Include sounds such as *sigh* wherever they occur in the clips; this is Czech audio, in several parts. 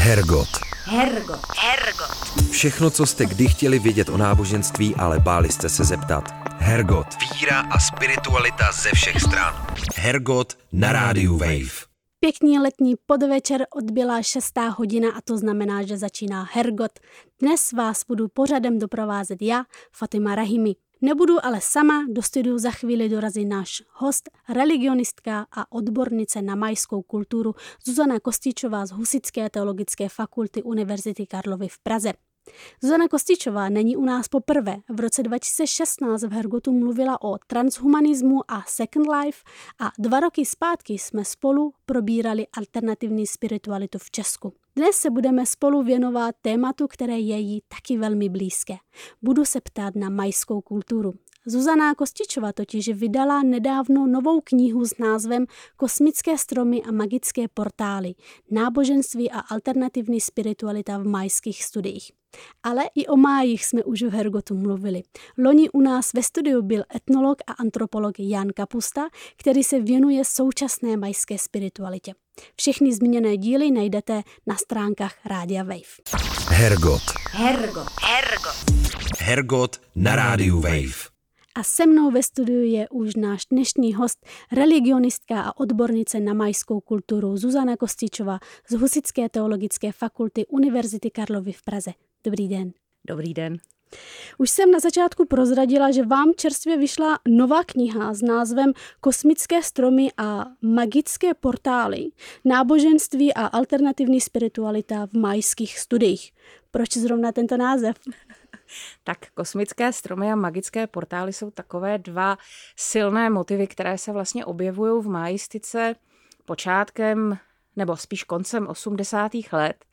Hergot. Hergot. Hergot. Všechno, co jste kdy chtěli vědět o náboženství, ale báli jste se zeptat. Hergot. Víra a spiritualita ze všech stran. Hergot na rádiu Wave. Pěkný letní podvečer odbyla šestá hodina a to znamená, že začíná Hergot. Dnes vás budu pořadem doprovázet já, Fatima Rahimi. Nebudu ale sama, do studiu za chvíli dorazí náš host, religionistka a odbornice na majskou kulturu Zuzana Kostičová z Husické teologické fakulty Univerzity Karlovy v Praze. Zuzana Kostičová není u nás poprvé. V roce 2016 v Hergotu mluvila o transhumanismu a Second Life a dva roky zpátky jsme spolu probírali alternativní spiritualitu v Česku. Dnes se budeme spolu věnovat tématu, které je jí taky velmi blízké. Budu se ptát na majskou kulturu. Zuzana Kostičova totiž vydala nedávno novou knihu s názvem Kosmické stromy a magické portály. Náboženství a alternativní spiritualita v majských studiích. Ale i o májích jsme už v Hergotu mluvili. Loni u nás ve studiu byl etnolog a antropolog Jan Kapusta, který se věnuje současné majské spiritualitě. Všechny zmíněné díly najdete na stránkách Rádia Wave. Hergot. Hergot. Hergot. Hergot na rádiu Wave. A se mnou ve studiu je už náš dnešní host, religionistka a odbornice na majskou kulturu Zuzana Kostičová z Husické teologické fakulty Univerzity Karlovy v Praze. Dobrý den. Dobrý den. Už jsem na začátku prozradila, že vám čerstvě vyšla nová kniha s názvem Kosmické stromy a magické portály, náboženství a alternativní spiritualita v majských studiích. Proč zrovna tento název? *laughs* Tak kosmické stromy a magické portály jsou takové dva silné motivy, které se vlastně objevují v majistice počátkem nebo spíš koncem 80. let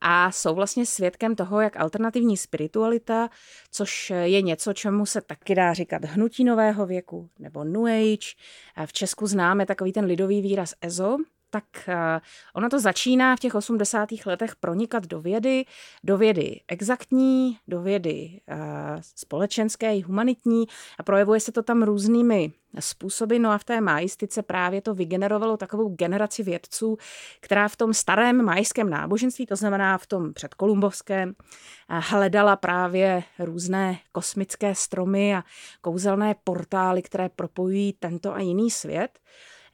a jsou vlastně svědkem toho, jak alternativní spiritualita, což je něco, čemu se taky dá říkat hnutí nového věku nebo New Age. V Česku známe takový ten lidový výraz EZO, tak eh, ono to začíná v těch 80. letech pronikat do vědy, do vědy exaktní, do vědy eh, společenské i humanitní a projevuje se to tam různými způsoby. No a v té majistice právě to vygenerovalo takovou generaci vědců, která v tom starém majském náboženství, to znamená v tom předkolumbovském, eh, hledala právě různé kosmické stromy a kouzelné portály, které propojují tento a jiný svět.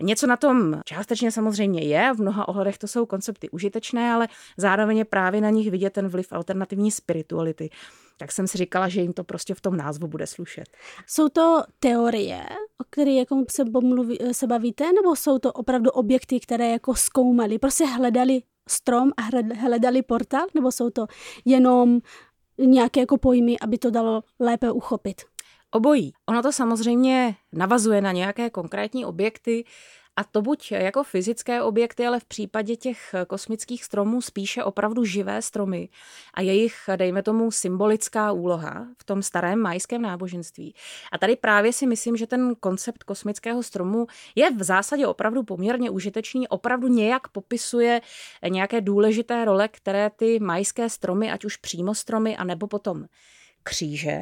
Něco na tom částečně samozřejmě je, v mnoha ohledech to jsou koncepty užitečné, ale zároveň je právě na nich vidět ten vliv alternativní spirituality. Tak jsem si říkala, že jim to prostě v tom názvu bude slušet. Jsou to teorie, o kterých jako se, pomluví, se bavíte, nebo jsou to opravdu objekty, které jako zkoumali, prostě hledali strom a hledali portál, nebo jsou to jenom nějaké jako pojmy, aby to dalo lépe uchopit? Obojí. Ono to samozřejmě navazuje na nějaké konkrétní objekty, a to buď jako fyzické objekty, ale v případě těch kosmických stromů spíše opravdu živé stromy a jejich, dejme tomu, symbolická úloha v tom starém majském náboženství. A tady právě si myslím, že ten koncept kosmického stromu je v zásadě opravdu poměrně užitečný, opravdu nějak popisuje nějaké důležité role, které ty majské stromy, ať už přímo stromy, anebo potom kříže,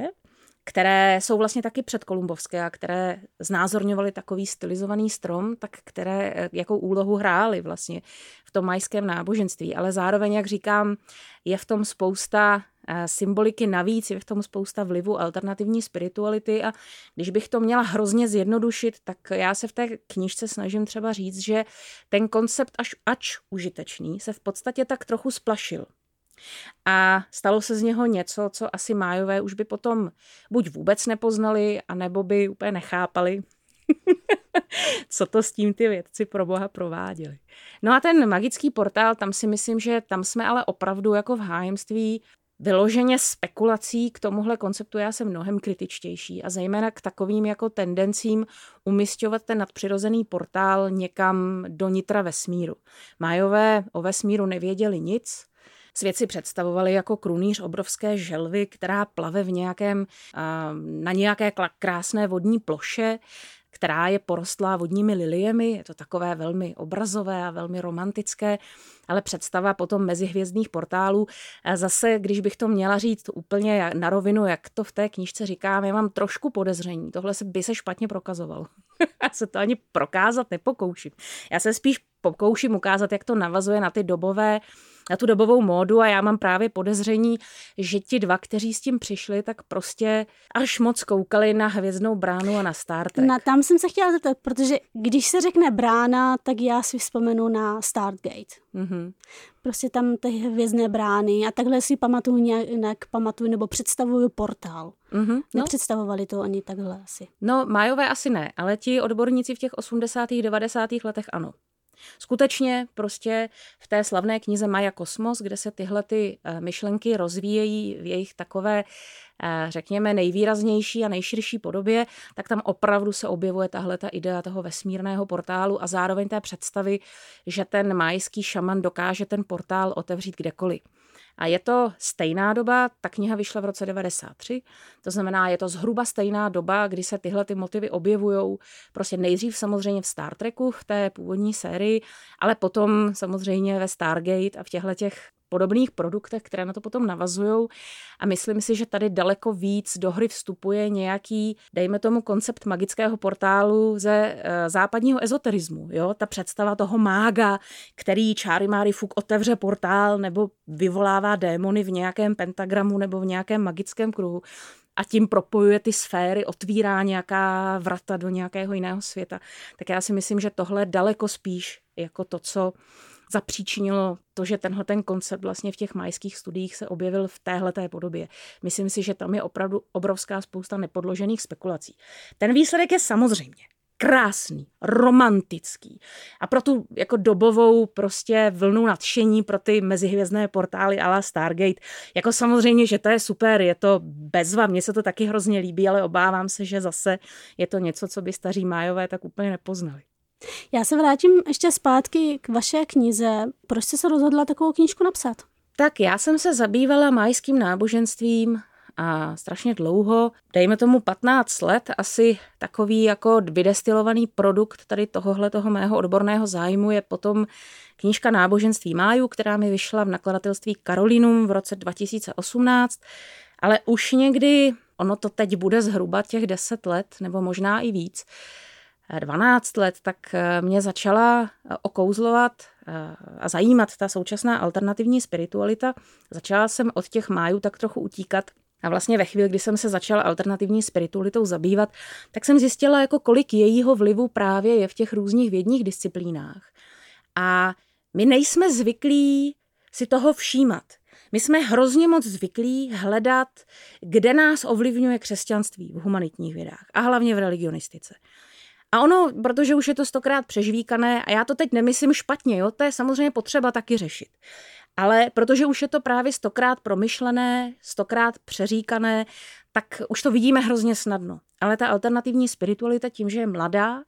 které jsou vlastně taky předkolumbovské a které znázorňovaly takový stylizovaný strom, tak které eh, jakou úlohu hrály vlastně v tom majském náboženství. Ale zároveň, jak říkám, je v tom spousta eh, symboliky navíc, je v tom spousta vlivu alternativní spirituality a když bych to měla hrozně zjednodušit, tak já se v té knižce snažím třeba říct, že ten koncept až ač užitečný se v podstatě tak trochu splašil. A stalo se z něho něco, co asi májové už by potom buď vůbec nepoznali, anebo by úplně nechápali, *laughs* co to s tím ty vědci pro boha prováděli. No a ten magický portál, tam si myslím, že tam jsme ale opravdu jako v hájemství vyloženě spekulací k tomuhle konceptu já jsem mnohem kritičtější a zejména k takovým jako tendencím umistovat ten nadpřirozený portál někam do nitra vesmíru. Májové o vesmíru nevěděli nic, Svět si představovali jako krunýř obrovské želvy, která plave v nějakém, na nějaké krásné vodní ploše, která je porostlá vodními liliemi. Je to takové velmi obrazové a velmi romantické, ale představa potom mezihvězdných portálů. Zase, když bych to měla říct úplně na rovinu, jak to v té knížce říkám, já mám trošku podezření. Tohle se by se špatně prokazovalo. *laughs* já se to ani prokázat nepokouším. Já se spíš pokouším ukázat, jak to navazuje na ty dobové na tu dobovou módu a já mám právě podezření, že ti dva, kteří s tím přišli, tak prostě až moc koukali na Hvězdnou bránu a na Star Trek. Na, tam jsem se chtěla zeptat, protože když se řekne brána, tak já si vzpomenu na Stargate. Mm-hmm. Prostě tam ty hvězdné brány a takhle si pamatuju nějak, pamatuju nebo představuju portál. Mm-hmm, no. Nepředstavovali to ani takhle asi. No, Majové asi ne, ale ti odborníci v těch 80. 90. letech ano. Skutečně prostě v té slavné knize Maja Kosmos, kde se tyhle ty eh, myšlenky rozvíjejí v jejich takové, eh, řekněme, nejvýraznější a nejširší podobě, tak tam opravdu se objevuje tahle ta idea toho vesmírného portálu a zároveň té představy, že ten majský šaman dokáže ten portál otevřít kdekoliv. A je to stejná doba, ta kniha vyšla v roce 93, to znamená, je to zhruba stejná doba, kdy se tyhle ty motivy objevují, prostě nejdřív samozřejmě v Star Treku, v té původní sérii, ale potom samozřejmě ve Stargate a v těchto těch podobných produktech, které na to potom navazují. A myslím si, že tady daleko víc do hry vstupuje nějaký, dejme tomu, koncept magického portálu ze e, západního ezoterismu. Jo? Ta představa toho mága, který čáry máry fuk otevře portál nebo vyvolává démony v nějakém pentagramu nebo v nějakém magickém kruhu a tím propojuje ty sféry, otvírá nějaká vrata do nějakého jiného světa. Tak já si myslím, že tohle daleko spíš jako to, co zapříčinilo to, že tenhle ten koncept vlastně v těch majských studiích se objevil v téhle podobě. Myslím si, že tam je opravdu obrovská spousta nepodložených spekulací. Ten výsledek je samozřejmě krásný, romantický. A pro tu jako dobovou prostě vlnu nadšení pro ty mezihvězdné portály ala Stargate, jako samozřejmě, že to je super, je to bezva, mně se to taky hrozně líbí, ale obávám se, že zase je to něco, co by staří májové tak úplně nepoznali. Já se vrátím ještě zpátky k vaše knize. Proč jste se rozhodla takovou knížku napsat? Tak já jsem se zabývala majským náboženstvím a strašně dlouho, dejme tomu 15 let, asi takový jako vydestilovaný produkt tady tohohle toho mého odborného zájmu je potom knížka Náboženství máju, která mi vyšla v nakladatelství Karolinum v roce 2018, ale už někdy, ono to teď bude zhruba těch 10 let, nebo možná i víc, 12 let, tak eh, mě začala eh, okouzlovat eh, a zajímat ta současná alternativní spiritualita. Začala jsem od těch májů tak trochu utíkat a vlastně ve chvíli, kdy jsem se začala alternativní spiritualitou zabývat, tak jsem zjistila, jako kolik jejího vlivu právě je v těch různých vědních disciplínách. A my nejsme zvyklí si toho všímat. My jsme hrozně moc zvyklí hledat, kde nás ovlivňuje křesťanství v humanitních vědách a hlavně v religionistice. A ono, protože už je to stokrát přežvíkané, a já to teď nemyslím špatně, jo, to je samozřejmě potřeba taky řešit. Ale protože už je to právě stokrát promyšlené, stokrát přeříkané, tak už to vidíme hrozně snadno. Ale ta alternativní spiritualita tím, že je mladá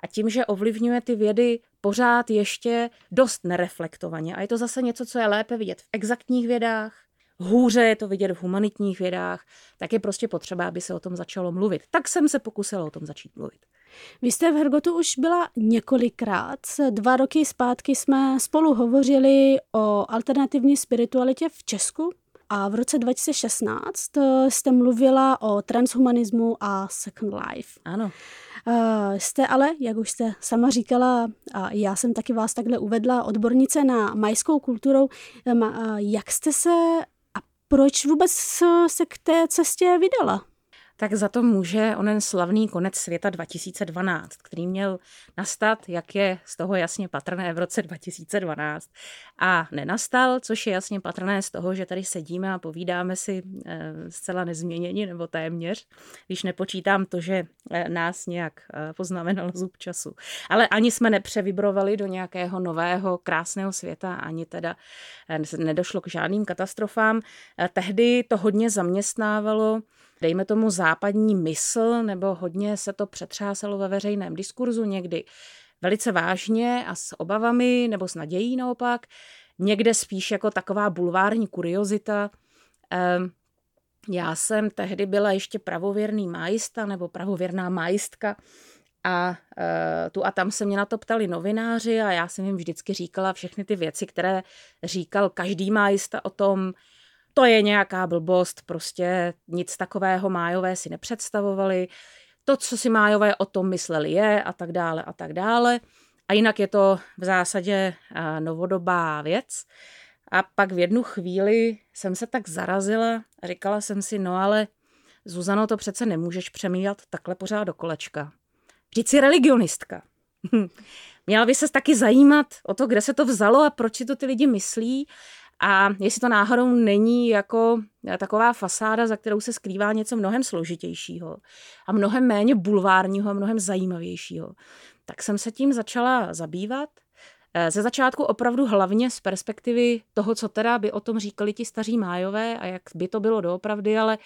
a tím, že ovlivňuje ty vědy pořád ještě dost nereflektovaně. A je to zase něco, co je lépe vidět v exaktních vědách, hůře je to vidět v humanitních vědách, tak je prostě potřeba, aby se o tom začalo mluvit. Tak jsem se pokusila o tom začít mluvit. Vy jste v Hergotu už byla několikrát. Dva roky zpátky jsme spolu hovořili o alternativní spiritualitě v Česku. A v roce 2016 eh, jste mluvila o transhumanismu a Second Life. Ano. Uh, jste ale, jak už jste sama říkala, a já jsem taky vás takhle uvedla, odbornice na majskou kulturou. Uh, jak jste se a proč vůbec se k té cestě vydala? Tak za to může onen slavný konec světa 2012, který měl nastat, jak je z toho jasně patrné v roce 2012. A nenastal, což je jasně patrné z toho, že tady sedíme a povídáme si eh, zcela nezměněni nebo téměř, když nepočítám to, že eh, nás nějak eh, poznamenal zub času. Ale ani jsme nepřevibrovali do nějakého nového krásného světa, ani teda nedošlo k žádným katastrofám. Tehdy to hodně zaměstnávalo dejme tomu západní mysl, nebo hodně se to přetřásalo ve veřejném diskurzu někdy velice vážně a s obavami nebo s nadějí naopak, někde spíš jako taková bulvární kuriozita. Ehm, já jsem tehdy byla ještě pravověrný majista nebo pravověrná majistka a e, tu a tam se mě na to ptali novináři a já jsem jim vždycky říkala všechny ty věci, které říkal každý majista o tom, to je nějaká blbost, prostě nic takového májové si nepředstavovali, to, co si májové o tom mysleli je a tak dále a tak dále. A jinak je to v zásadě novodobá věc. A pak v jednu chvíli jsem se tak zarazila a říkala jsem si, no ale Zuzano, to přece nemůžeš přemíjat takhle pořád do kolečka. Vždyť jsi religionistka. *laughs* Měla by se taky zajímat o to, kde se to vzalo a proč si to ty lidi myslí a jestli to náhodou není jako taková fasáda, za kterou se skrývá něco mnohem složitějšího a mnohem méně bulvárního a mnohem zajímavějšího. Tak jsem se tím začala zabývat. Eh, ze začátku opravdu hlavně z perspektivy toho, co teda by o tom říkali ti staří májové a jak by to bylo doopravdy, ale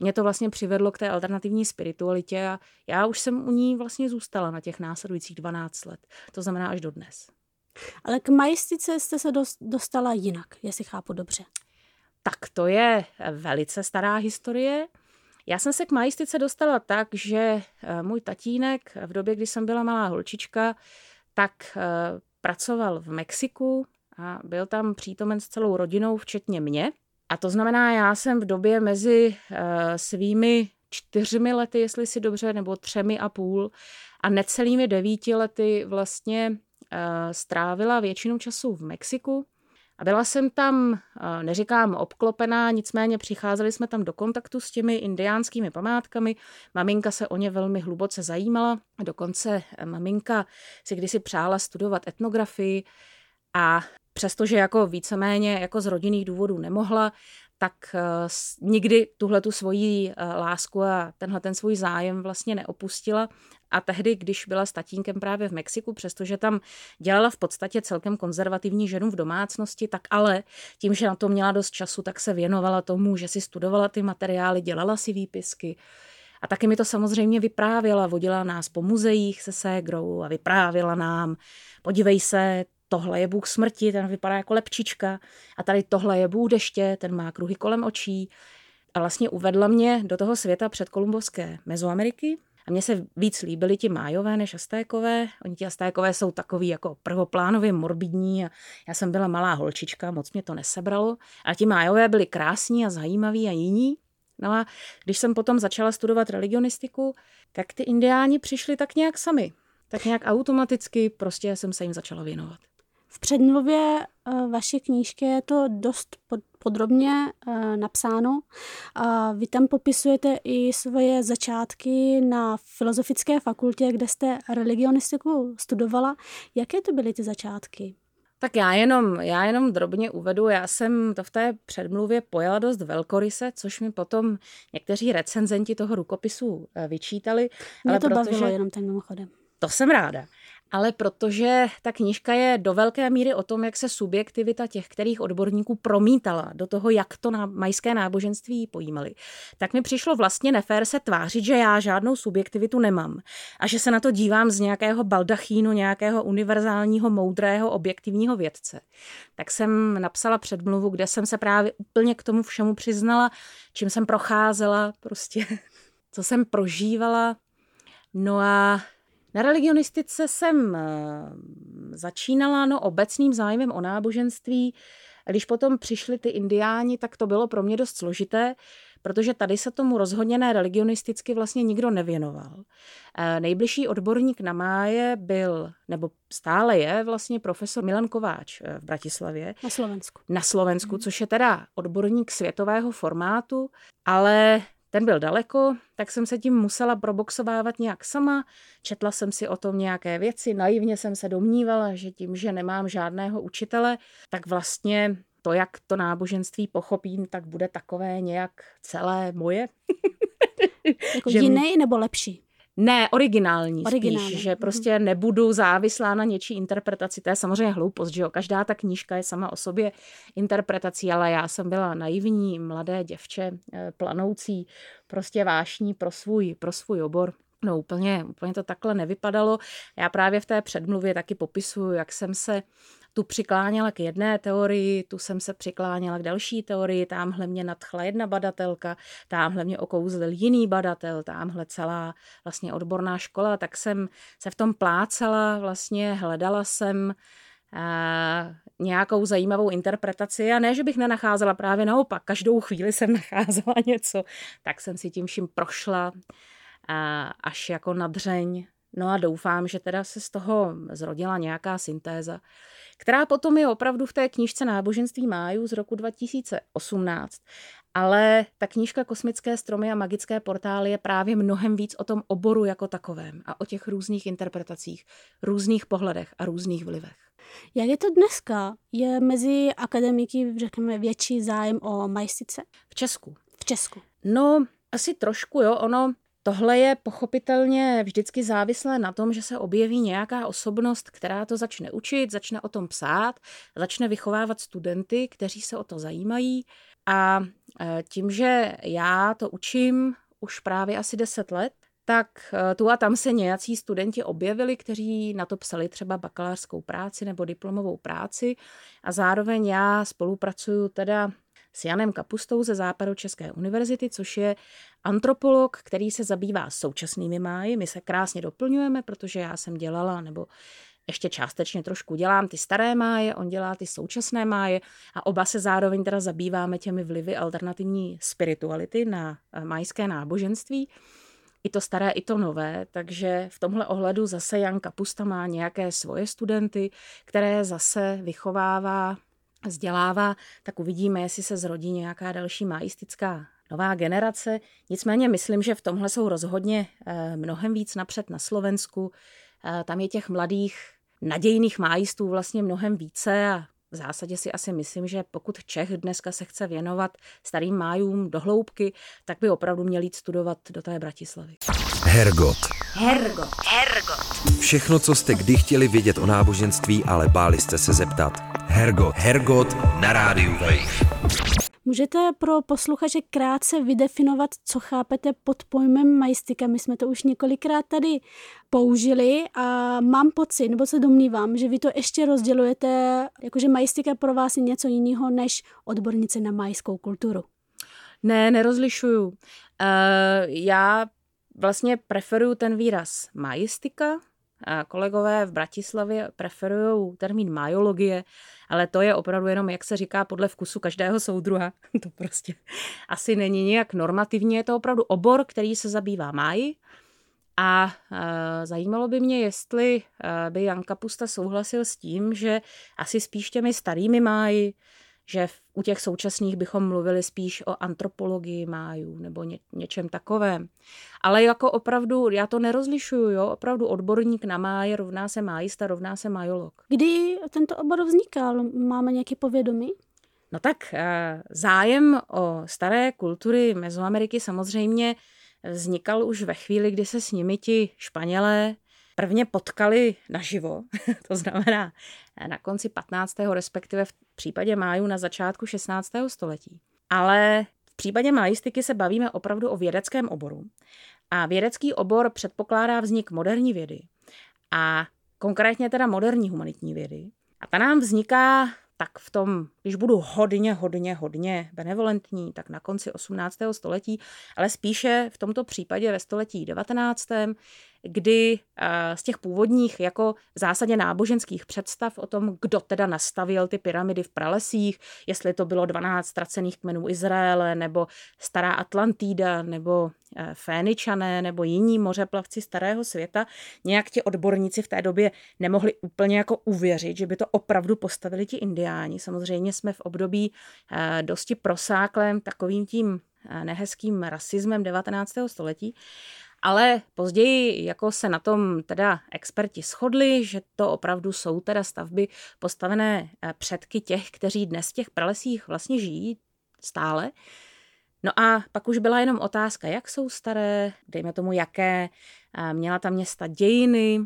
mě to vlastně přivedlo k té alternativní spiritualitě a já už jsem u ní vlastně zůstala na těch následujících 12 let. To znamená až do dnes. Ale k majistice jste se dostala jinak, jestli chápu dobře. Tak to je velice stará historie. Já jsem se k majistice dostala tak, že eh, můj tatínek v době, kdy jsem byla malá holčička, tak eh, pracoval v Mexiku a byl tam přítomen s celou rodinou, včetně mě. A to znamená, já jsem v době mezi uh, svými čtyřmi lety, jestli si dobře, nebo třemi a půl a necelými devíti lety vlastně strávila většinu času v Mexiku. A byla jsem tam, uh, neříkám obklopená, nicméně přicházeli jsme tam do kontaktu s těmi indiánskými památkami. Maminka se o ně velmi hluboce zajímala. Dokonce maminka si kdysi přála studovat etnografii a přestože jako víceméně jako z rodinných důvodů nemohla, tak uh, nikdy tuhle tu svoji uh, lásku a tenhle ten svůj zájem vlastně neopustila. A tehdy, když byla s tatínkem právě v Mexiku, přestože tam dělala v podstatě celkem konzervativní ženu v domácnosti, tak ale tím, že na to měla dost času, tak se věnovala tomu, že si studovala ty materiály, dělala si výpisky. A taky mi to samozřejmě vyprávěla, vodila nás po muzeích se ségrou a vyprávěla nám, podívej se, tohle je Bůh smrti, ten vypadá jako lepčička a tady tohle je Bůh deště, ten má kruhy kolem očí. A vlastně uvedla mě do toho světa předkolumbovské Mezoameriky, a mně se víc líbily ti májové než astékové. Oni ti astékové jsou takový jako prvoplánově morbidní a já jsem byla malá holčička, moc mě to nesebralo. A ti májové byli krásní a zajímaví a jiní. No a když jsem potom začala studovat religionistiku, tak ty indiáni přišli tak nějak sami. Tak nějak automaticky prostě jsem se jim začala věnovat. V předmluvě eh, vaší knížky je to dost podrobně eh, napsáno. Vy tam popisujete i svoje začátky na Filozofické fakultě, kde jste religionistiku studovala. Jaké to byly ty začátky? Tak já jenom, já jenom drobně uvedu, já jsem to v té předmluvě pojala dost velkoryse, což mi potom někteří recenzenti toho rukopisu eh, vyčítali. Mě ale to protože... bavilo jenom ten mimochodem. To jsem ráda ale protože ta knižka je do velké míry o tom, jak se subjektivita těch kterých odborníků promítala do toho, jak to na majské náboženství pojímali, tak mi přišlo vlastně nefér se tvářit, že já žádnou subjektivitu nemám a že se na to dívám z nějakého baldachínu, nějakého univerzálního, moudrého, objektivního vědce. Tak jsem napsala předmluvu, kde jsem se právě úplně k tomu všemu přiznala, čím jsem procházela, prostě *laughs* co jsem prožívala. No a na religionistice jsem eh, začínala no, obecným zájmem o náboženství. Když potom přišli ty indiáni, tak to bylo pro mě dost složité, protože tady se tomu rozhodně ne religionisticky vlastně nikdo nevěnoval. Eh, nejbližší odborník na máje byl, nebo stále je vlastně profesor Milan Kováč eh, v Bratislavě. Na Slovensku. Na Slovensku, hmm. což je teda odborník světového formátu, ale ten byl daleko, tak jsem se tím musela proboxovávat nějak sama. Četla jsem si o tom nějaké věci, naivně jsem se domnívala, že tím, že nemám žádného učitele, tak vlastně to, jak to náboženství pochopím, tak bude takové nějak celé moje. *laughs* jako že jiný nebo lepší? Ne, originální, originální spíš, že mhm. prostě nebudu závislá na něčí interpretaci. To je samozřejmě hloupost, že jo. Každá ta knížka je sama o sobě interpretací, ale já jsem byla naivní, mladé děvče, eh, planoucí, prostě vášní pro svůj, pro svůj obor. No úplně, úplně to takhle nevypadalo. Já právě v té předmluvě taky popisuju, jak jsem se tu přikláněla k jedné teorii, tu jsem se přikláněla k další teorii, tamhle mě nadchla jedna badatelka, tamhle mě okouzlil jiný badatel, tamhle celá vlastně odborná škola, tak jsem se v tom plácala, vlastně hledala jsem a nějakou zajímavou interpretaci. A ne, že bych nenacházela právě naopak, každou chvíli jsem *laughs* nacházela něco, tak jsem si tím vším prošla a až jako nadřeň. No a doufám, že teda se z toho zrodila nějaká syntéza, která potom je opravdu v té knížce Náboženství májů z roku 2018. Ale ta knížka Kosmické stromy a magické portály je právě mnohem víc o tom oboru jako takovém a o těch různých interpretacích, různých pohledech a různých vlivech. Jak je to dneska? Je mezi akademiky, řekněme, větší zájem o majstice? V Česku. V Česku. No, asi trošku, jo. Ono, tohle je pochopitelně vždycky závislé na tom, že se objeví nějaká osobnost, která to začne učit, začne o tom psát, začne vychovávat studenty, kteří se o to zajímají. A e, tím, že já to učím už právě asi 10 let, tak e, tu a tam se nějací studenti objevili, kteří na to psali třeba bakalářskou práci nebo diplomovou práci a zároveň já spolupracuju teda s Janem Kapustou ze Západu České univerzity, což je antropolog, který se zabývá současnými máji. My se krásně doplňujeme, protože já jsem dělala, nebo ještě částečně trošku dělám ty staré máje, on dělá ty současné máje a oba se zároveň teda zabýváme těmi vlivy alternativní spirituality na eh, majské náboženství. I to staré, i to nové, takže v tomhle ohledu zase Jan Kapusta má nějaké svoje studenty, které zase vychovává, vzdělává, tak uvidíme, jestli se zrodí nějaká další maistická nová generace. Nicméně myslím, že v tomhle jsou rozhodně eh, mnohem víc napřed na Slovensku. Eh, tam je těch mladých nadějných májistů vlastně mnohem více a v zásadě si asi myslím, že pokud Čech dneska se chce věnovat starým májům do hloubky, tak by opravdu měl jít studovat do té Bratislavy. Hergot. Hergot. Hergot. Všechno, co jste kdy chtěli vědět o náboženství, ale báli jste se zeptat. Hergot. Hergot na rádiu Wave. Můžete pro posluchače krátce vydefinovat, co chápete pod pojmem majstika. My jsme to už několikrát tady použili a mám pocit, nebo se domnívám, že vy to ještě rozdělujete, jakože majstika pro vás je něco jiného než odbornice na majskou kulturu. Ne, nerozlišuju. Uh, já vlastně preferuju ten výraz majistika, kolegové v Bratislavě preferují termín majologie, ale to je opravdu jenom, jak se říká, podle vkusu každého soudruha. *laughs* to prostě asi není nějak normativní, je to opravdu obor, který se zabývá máji. A e, zajímalo by mě, jestli e, by Jan Kapusta souhlasil s tím, že asi spíš těmi starými máji, že v, u těch současných bychom mluvili spíš o antropologii májů nebo ně, něčem takovém. Ale jako opravdu, já to nerozlišuju, jo, opravdu odborník na máje rovná se májista, rovná se majolog. Kdy tento obor vznikal? Máme nějaké povědomí? No tak eh, zájem o staré kultury Mezoameriky samozřejmě vznikal už ve chvíli, kdy se s nimi ti Španělé prvně potkali naživo, *laughs* to znamená na konci 15. respektive v případě máju na začátku 16. století. Ale v případě majistiky se bavíme opravdu o vědeckém oboru. A vědecký obor předpokládá vznik moderní vědy. A konkrétně teda moderní humanitní vědy. A ta nám vzniká tak v tom, když budu hodně, hodně, hodně benevolentní, tak na konci 18. století, ale spíše v tomto případě ve století 19., kdy eh, z těch původních jako v zásadě náboženských představ o tom, kdo teda nastavil ty pyramidy v pralesích, jestli to bylo 12 ztracených kmenů Izraele, nebo stará Atlantída, nebo eh, Féničané, nebo jiní mořeplavci starého světa, nějak ti odborníci v té době nemohli úplně jako uvěřit, že by to opravdu postavili ti indiáni. Samozřejmě jsme v období eh, dosti prosáklém takovým tím nehezkým rasismem 19. století. Ale později jako se na tom teda experti shodli, že to opravdu jsou teda stavby postavené eh, předky těch, kteří dnes v těch pralesích vlastně žijí stále. No a pak už byla jenom otázka, jak jsou staré, dejme tomu jaké, eh, měla tam města dějiny,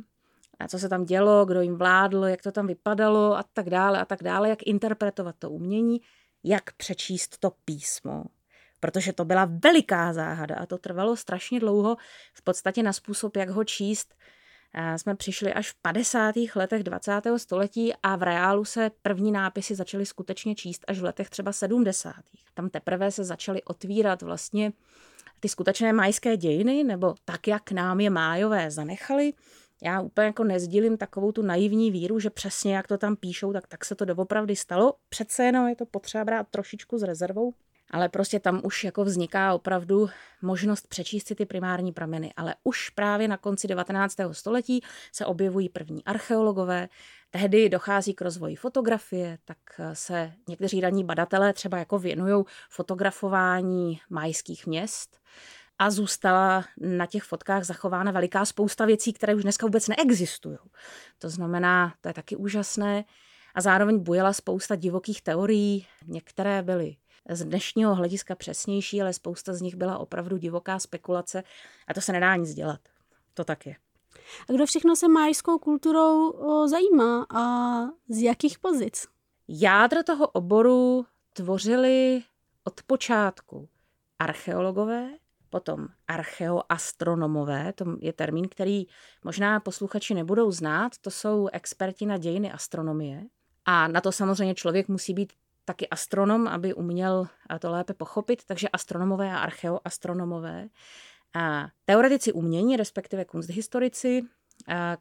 co se tam dělo, kdo jim vládl, jak to tam vypadalo a tak dále a tak dále, jak interpretovat to umění, jak přečíst to písmo, protože to byla veliká záhada a to trvalo strašně dlouho, v podstatě na způsob, jak ho číst. Jsme přišli až v 50. letech 20. století a v reálu se první nápisy začaly skutečně číst až v letech třeba 70. Tam teprve se začaly otvírat vlastně ty skutečné majské dějiny, nebo tak, jak nám je májové zanechali. Já úplně jako nezdílím takovou tu naivní víru, že přesně jak to tam píšou, tak, tak se to doopravdy stalo. Přece jenom je to potřeba brát trošičku s rezervou ale prostě tam už jako vzniká opravdu možnost přečíst si ty primární prameny. Ale už právě na konci 19. století se objevují první archeologové, tehdy dochází k rozvoji fotografie, tak se někteří raní badatelé třeba jako věnují fotografování majských měst a zůstala na těch fotkách zachována veliká spousta věcí, které už dneska vůbec neexistují. To znamená, to je taky úžasné. A zároveň bujela spousta divokých teorií. Některé byly z dnešního hlediska přesnější, ale spousta z nich byla opravdu divoká spekulace a to se nedá nic dělat. To tak je. A kdo všechno se májskou kulturou o, zajímá a z jakých pozic? Jádro toho oboru tvořili od počátku archeologové, potom archeoastronomové, to je termín, který možná posluchači nebudou znát, to jsou experti na dějiny astronomie. A na to samozřejmě člověk musí být taky astronom, aby uměl to lépe pochopit, takže astronomové a archeoastronomové. A teoretici umění, respektive kunsthistorici,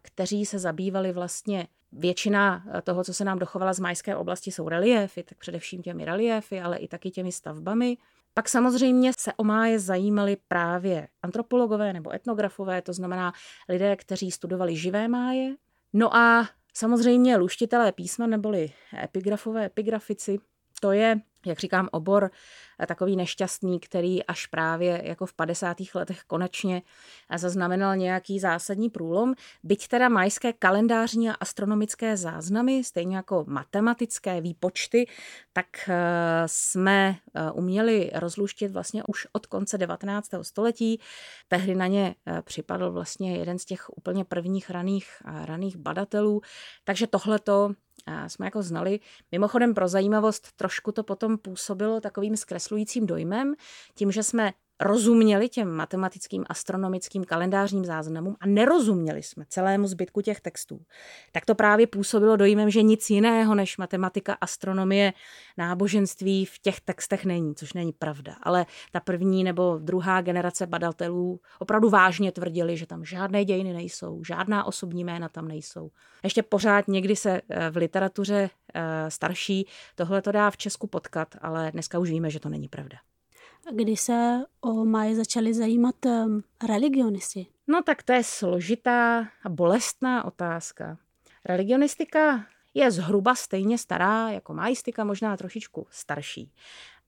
kteří se zabývali vlastně Většina toho, co se nám dochovala z majské oblasti, jsou reliéfy, tak především těmi reliéfy, ale i taky těmi stavbami. Pak samozřejmě se o máje zajímali právě antropologové nebo etnografové, to znamená lidé, kteří studovali živé máje. No a samozřejmě luštitelé písma neboli epigrafové, epigrafici, to je jak říkám, obor eh, takový nešťastný, který až právě jako v 50. letech konečně eh, zaznamenal nějaký zásadní průlom. Byť teda majské kalendářní a astronomické záznamy, stejně jako matematické výpočty, tak eh, jsme uměli rozluštit vlastně už od konce 19. století. Tehdy na ně připadl vlastně jeden z těch úplně prvních raných, raných badatelů. Takže tohleto jsme jako znali. Mimochodem pro zajímavost trošku to potom působilo takovým zkreslujícím dojmem, tím, že jsme rozuměli těm matematickým, astronomickým, kalendářním záznamům a nerozuměli jsme celému zbytku těch textů, tak to právě působilo dojmem, že nic jiného než matematika, astronomie, náboženství v těch textech není, což není pravda. Ale ta první nebo druhá generace badatelů opravdu vážně tvrdili, že tam žádné dějiny nejsou, žádná osobní jména tam nejsou. Ještě pořád někdy se eh, v literatuře eh, starší tohle to dá v Česku potkat, ale dneska už víme, že to není pravda kdy se o Maje začali zajímat um, religionisti? No tak to je složitá a bolestná otázka. Religionistika je zhruba stejně stará jako majistika, možná trošičku starší.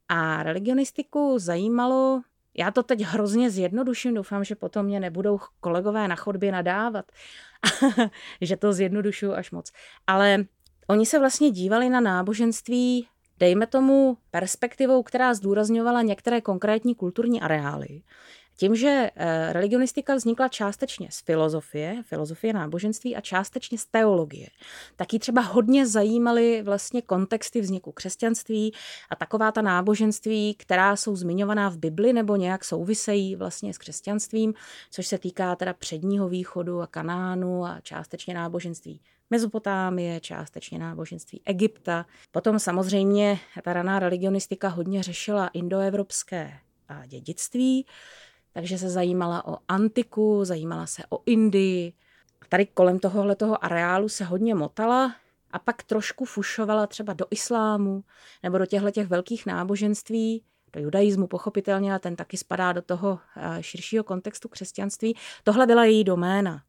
A religionistiku zajímalo, já to teď hrozně zjednoduším, doufám, že potom mě nebudou kolegové na chodbě nadávat, *laughs* že to zjednodušuju až moc. Ale oni se vlastně dívali na náboženství dejme tomu, perspektivou, která zdůrazňovala některé konkrétní kulturní areály. Tím, že eh, religionistika vznikla částečně z filozofie, filozofie náboženství a částečně z teologie, tak ji třeba hodně zajímaly vlastně kontexty vzniku křesťanství a taková ta náboženství, která jsou zmiňovaná v Bibli nebo nějak souvisejí vlastně s křesťanstvím, což se týká teda předního východu a Kanánu a částečně náboženství Mezopotámie, částečně náboženství Egypta. Potom samozřejmě ta raná religionistika hodně řešila indoevropské dědictví, takže se zajímala o antiku, zajímala se o Indii. Tady kolem tohohle toho areálu se hodně motala a pak trošku fušovala třeba do islámu nebo do těchto těch velkých náboženství, do judaismu pochopitelně, a ten taky spadá do toho širšího kontextu křesťanství. Tohle byla její doména.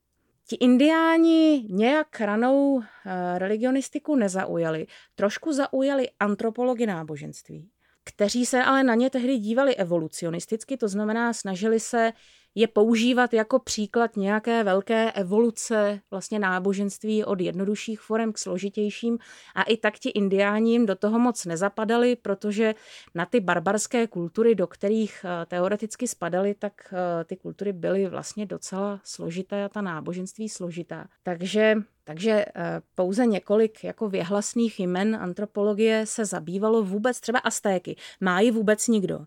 Ti indiáni nějak ranou eh, religionistiku nezaujali, trošku zaujali antropologi náboženství, kteří se ale na ně tehdy dívali evolucionisticky, to znamená snažili se je používat jako příklad nějaké velké evoluce vlastně náboženství od jednodušších forem k složitějším a i tak ti indiáním do toho moc nezapadali, protože na ty barbarské kultury, do kterých eh, teoreticky spadaly, tak eh, ty kultury byly vlastně docela složité a ta náboženství složitá. Takže takže eh, pouze několik jako věhlasných jmen antropologie se zabývalo vůbec třeba Aztéky. Má ji vůbec nikdo.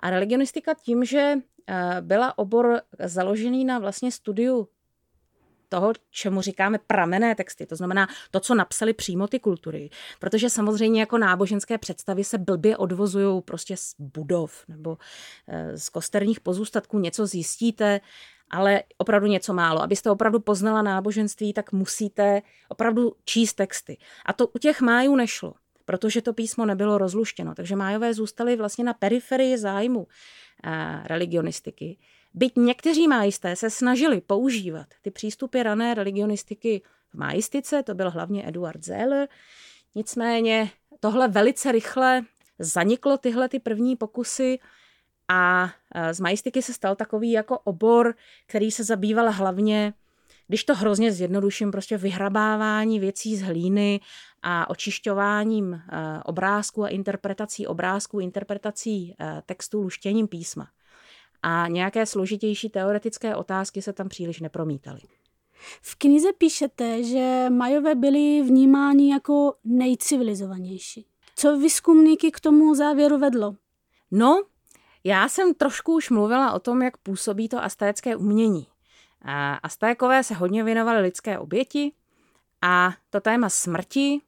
A religionistika tím, že Eh, byla obor založený na vlastně studiu toho, čemu říkáme pramené texty, to znamená to, co napsali přímo ty kultury. Protože samozřejmě jako náboženské představy se blbě odvozují prostě z budov nebo eh, z kosterních pozůstatků, něco zjistíte, ale opravdu něco málo. Abyste opravdu poznala náboženství, tak musíte opravdu číst texty. A to u těch májů nešlo protože to písmo nebylo rozluštěno. Takže májové zůstaly vlastně na periferii zájmu eh, religionistiky. Byť někteří májisté se snažili používat ty přístupy rané religionistiky v majistice, to byl hlavně Eduard Zeller. Nicméně tohle velice rychle zaniklo, tyhle ty první pokusy a e, z majistiky se stal takový jako obor, který se zabýval hlavně, když to hrozně zjednoduším, prostě vyhrabávání věcí z hlíny a očišťováním e, obrázků a interpretací obrázků, interpretací e, textů, luštěním písma. A nějaké složitější teoretické otázky se tam příliš nepromítaly. V knize píšete, že Majové byli vnímáni jako nejcivilizovanější. Co výzkumníky k tomu závěru vedlo? No, já jsem trošku už mluvila o tom, jak působí to astécké umění. Astékové se hodně věnovali lidské oběti a to téma smrti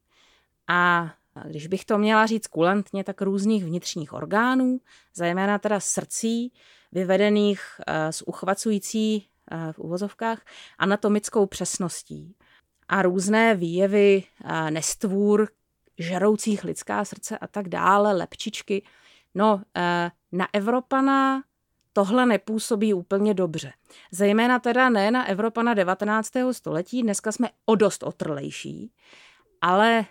a když bych to měla říct kulantně, tak různých vnitřních orgánů, zejména teda srdcí, vyvedených eh, s uchvacující eh, v uvozovkách anatomickou přesností a různé výjevy eh, nestvůr, žeroucích lidská srdce a tak dále, lepčičky. No, na Evropana tohle nepůsobí úplně dobře. Zejména teda ne na Evropana 19. století, dneska jsme o dost otrlejší, ale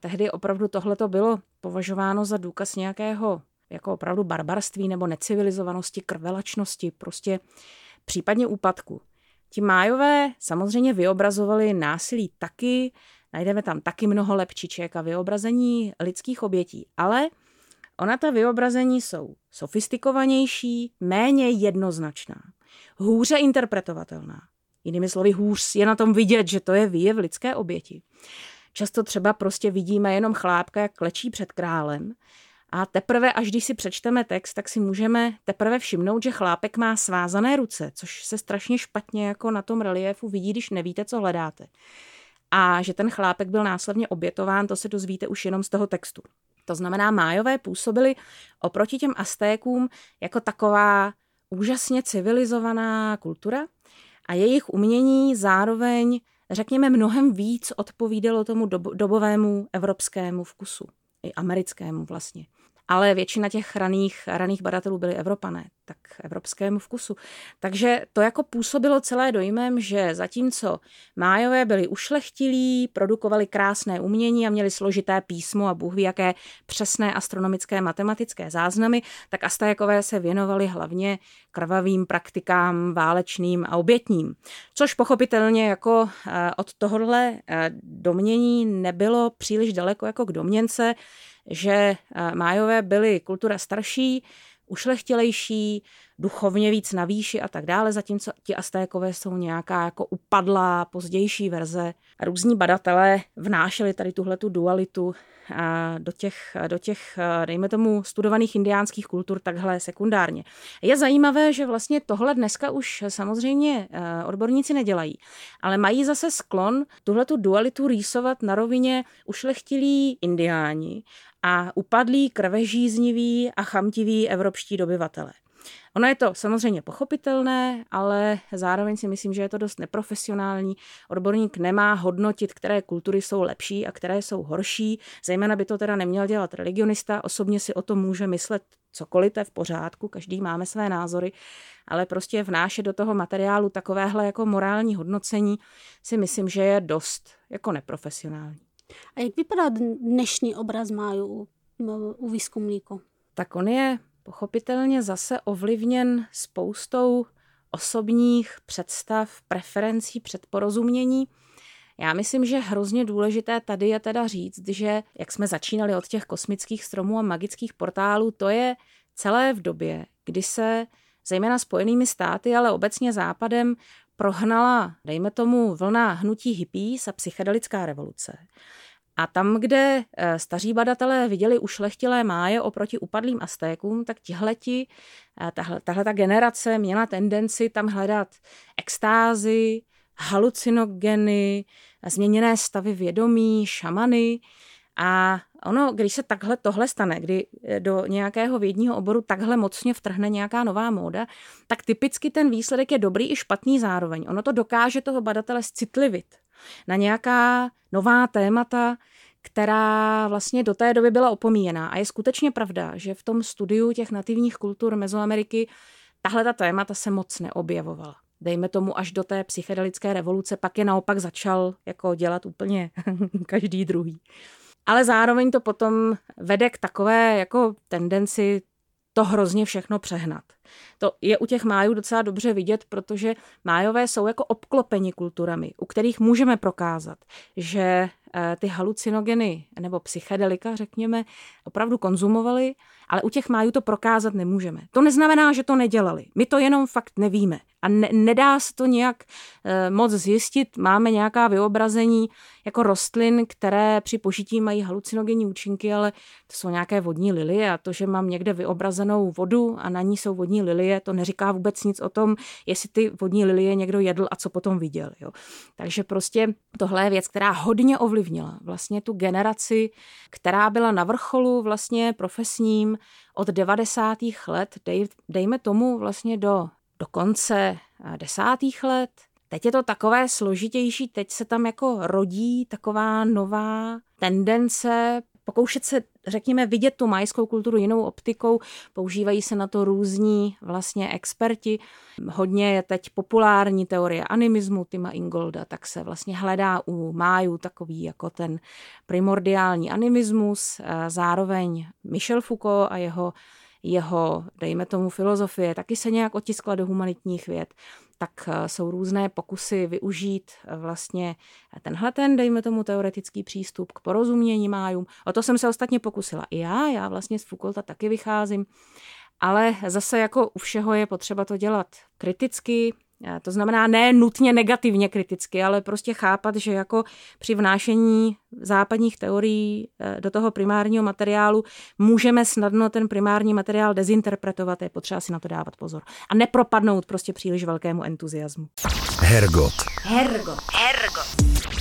tehdy opravdu tohle to bylo považováno za důkaz nějakého jako opravdu barbarství nebo necivilizovanosti, krvelačnosti, prostě případně úpadku. Ti májové samozřejmě vyobrazovali násilí taky, najdeme tam taky mnoho lepčiček a vyobrazení lidských obětí, ale ona ta vyobrazení jsou sofistikovanější, méně jednoznačná, hůře interpretovatelná. Jinými slovy, hůř je na tom vidět, že to je výjev lidské oběti. Často třeba prostě vidíme jenom chlápka, jak klečí před králem, a teprve, až když si přečteme text, tak si můžeme teprve všimnout, že chlápek má svázané ruce, což se strašně špatně jako na tom reliefu vidí, když nevíte, co hledáte. A že ten chlápek byl následně obětován, to se dozvíte už jenom z toho textu. To znamená, májové působili oproti těm Aztékům jako taková úžasně civilizovaná kultura a jejich umění zároveň, řekněme, mnohem víc odpovídalo tomu dobovému evropskému vkusu i americkému vlastně ale většina těch raných, raných badatelů byli Evropané, tak evropskému vkusu. Takže to jako působilo celé dojmem, že zatímco májové byli ušlechtilí, produkovali krásné umění a měli složité písmo a bůh ví jaké přesné astronomické matematické záznamy, tak Astajakové se věnovali hlavně krvavým praktikám válečným a obětním. Což pochopitelně jako eh, od tohohle eh, domění nebylo příliš daleko jako k domněnce, že eh, májové byly kultura starší, ušlechtilejší, duchovně víc na výši a tak dále, zatímco ti Aztékové jsou nějaká jako upadlá pozdější verze. Různí badatelé vnášeli tady tuhle tu dualitu do těch, do těch, dejme tomu, studovaných indiánských kultur takhle sekundárně. Je zajímavé, že vlastně tohle dneska už samozřejmě eh, odborníci nedělají, ale mají zase sklon tuhle tu dualitu rýsovat na rovině ušlechtilí indiáni a upadlí, krvežízniví a chamtiví evropští dobyvatele. Ono je to samozřejmě pochopitelné, ale zároveň si myslím, že je to dost neprofesionální. Odborník nemá hodnotit, které kultury jsou lepší a které jsou horší. Zejména by to teda neměl dělat religionista. Osobně si o tom může myslet cokoliv, to je v pořádku, každý máme své názory, ale prostě vnášet do toho materiálu takovéhle jako morální hodnocení si myslím, že je dost jako neprofesionální. A jak vypadá dnešní obraz máju u výzkumníku? Tak on je pochopitelně zase ovlivněn spoustou osobních představ, preferencí, předporozumění. Já myslím, že hrozně důležité tady je teda říct, že jak jsme začínali od těch kosmických stromů a magických portálů, to je celé v době, kdy se zejména spojenými státy, ale obecně západem prohnala, dejme tomu, vlna hnutí hippies a psychedelická revoluce. A tam, kde eh, staří badatelé viděli ušlechtilé máje oproti upadlým Aztékům, tak tihleti, eh, tahle, tahle ta generace měla tendenci tam hledat extázy, halucinogeny, změněné stavy vědomí, šamany. A ono, když se takhle tohle stane, kdy eh, do nějakého vědního oboru takhle mocně vtrhne nějaká nová móda, tak typicky ten výsledek je dobrý i špatný zároveň. Ono to dokáže toho badatele citlivit na nějaká nová témata, která vlastně do té doby byla opomíjená. A je skutečně pravda, že v tom studiu těch nativních kultur Mezoameriky tahle ta témata se moc neobjevovala. dejme tomu až do té psychedelické revoluce, pak je naopak začal jako dělat úplně *laughs* každý druhý. Ale zároveň to potom vede k takové jako tendenci to hrozně všechno přehnat. To je u těch májů docela dobře vidět, protože májové jsou jako obklopeni kulturami, u kterých můžeme prokázat, že ty halucinogeny nebo psychedelika, řekněme, opravdu konzumovali, ale u těch májů to prokázat nemůžeme. To neznamená, že to nedělali. My to jenom fakt nevíme. A ne, nedá se to nějak e, moc zjistit. Máme nějaká vyobrazení jako rostlin, které při požití mají halucinogenní účinky, ale to jsou nějaké vodní lilie a to, že mám někde vyobrazenou vodu a na ní jsou vodní lilie, to neříká vůbec nic o tom, jestli ty vodní lilie někdo jedl a co potom viděl. Jo. Takže prostě tohle je věc, která hodně ovlivnila vlastně tu generaci, která byla na vrcholu vlastně profesním od 90. let, dej, dejme tomu vlastně do do konce eh, desátých let. Teď je to takové složitější, teď se tam jako rodí taková nová tendence pokoušet se, řekněme, vidět tu majskou kulturu jinou optikou. Používají se na to různí vlastně experti. Hodně je teď populární teorie animismu Tima Ingolda, tak se vlastně hledá u májů takový jako ten primordiální animismus. Zároveň Michel Foucault a jeho jeho, dejme tomu, filozofie taky se nějak otiskla do humanitních věd, tak eh, jsou různé pokusy využít eh, vlastně tenhle ten, dejme tomu, teoretický přístup k porozumění májům. O to jsem se ostatně pokusila i já, já vlastně z Foucaulta taky vycházím, ale zase jako u všeho je potřeba to dělat kriticky, to znamená ne nutně negativně kriticky, ale prostě chápat, že jako při vnášení západních teorií eh, do toho primárního materiálu můžeme snadno ten primární materiál dezinterpretovat, je potřeba si na to dávat pozor. A nepropadnout prostě příliš velkému entuziasmu. Hergot. Hergot. Hergot.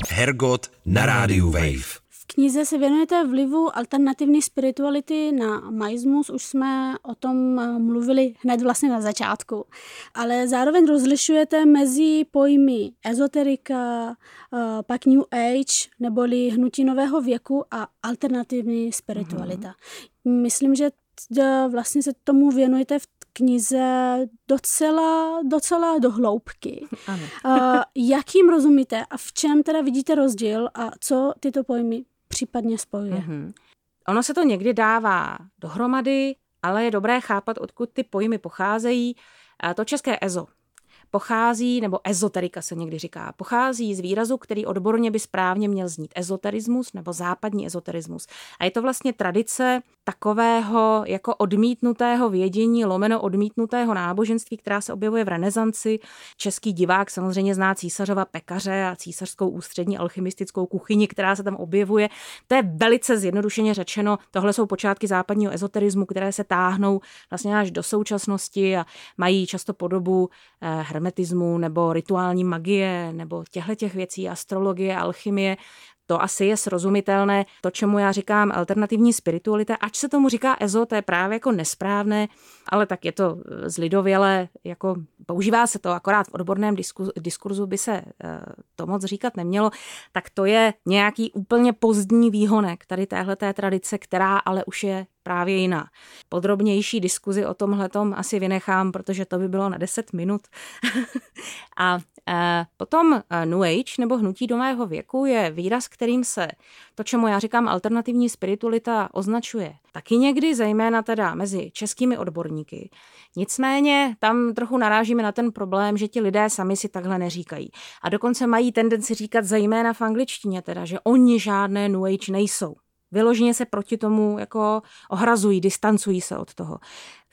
Hergot na rádiu Wave knize se věnujete vlivu alternativní spirituality na maismus, už jsme o tom eh, mluvili hned vlastně na začátku, ale zároveň rozlišujete mezi pojmy ezoterika, eh, pak New Age, neboli hnutí nového věku a alternativní spiritualita. Mm. Myslím, že vlastně se tomu věnujete v knize docela, docela do hloubky. Ano. Uh, jak jim rozumíte a v čem teda vidíte rozdíl a co tyto pojmy případně spojuje. Mm-hmm. Ono se to někdy dává dohromady, ale je dobré chápat, odkud ty pojmy pocházejí. To české EZO, pochází, nebo ezoterika se někdy říká, pochází z výrazu, který odborně by správně měl znít ezoterismus nebo západní ezoterismus. A je to vlastně tradice takového jako odmítnutého vědění, lomeno odmítnutého náboženství, která se objevuje v renesanci. Český divák samozřejmě zná císařova pekaře a císařskou ústřední alchymistickou kuchyni, která se tam objevuje. To je velice zjednodušeně řečeno. Tohle jsou počátky západního ezoterismu, které se táhnou vlastně až do současnosti a mají často podobu eh, hermetismu nebo rituální magie nebo těchto těch věcí, astrologie, alchymie, to asi je srozumitelné. To, čemu já říkám alternativní spiritualita, ač se tomu říká EZO, to je právě jako nesprávné, ale tak je to eh, zlidověle, jako používá se to akorát v odborném diskurzu by se eh, to moc říkat nemělo, tak to je nějaký úplně pozdní výhonek tady téhle tradice, která ale už je právě jiná. Podrobnější diskuzi o tomhle asi vynechám, protože to by bylo na 10 minut. *laughs* a potom e, New Age nebo hnutí do mého věku je výraz, kterým se to, čemu já říkám alternativní spiritualita, označuje taky někdy, zejména teda mezi českými odborníky. Nicméně tam trochu narážíme na ten problém, že ti lidé sami si takhle neříkají. A dokonce mají tendenci říkat zejména v angličtině, teda, že oni žádné New Age nejsou. Vyloženě se proti tomu jako ohrazují, distancují se od toho.